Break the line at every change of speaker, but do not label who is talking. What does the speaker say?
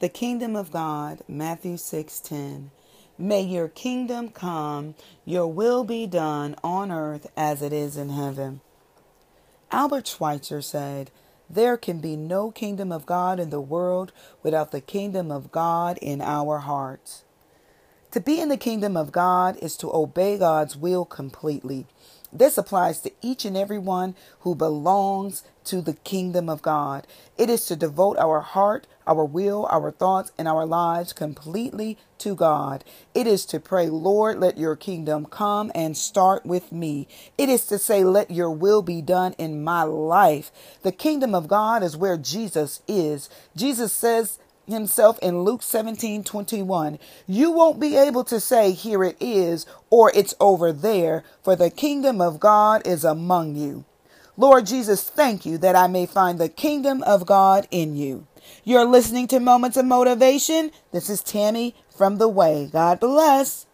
The kingdom of God, Matthew 6:10. May your kingdom come, your will be done on earth as it is in heaven. Albert Schweitzer said, There can be no kingdom of God in the world without the kingdom of God in our hearts. To be in the kingdom of God is to obey God's will completely. This applies to each and every one who belongs to the kingdom of God. It is to devote our heart, our will, our thoughts, and our lives completely to God. It is to pray, Lord, let your kingdom come and start with me. It is to say, let your will be done in my life. The kingdom of God is where Jesus is. Jesus says, himself in Luke 17 21. You won't be able to say, Here it is, or it's over there, for the kingdom of God is among you. Lord Jesus, thank you that I may find the kingdom of God in you. You're listening to Moments of Motivation. This is Tammy from The Way. God bless.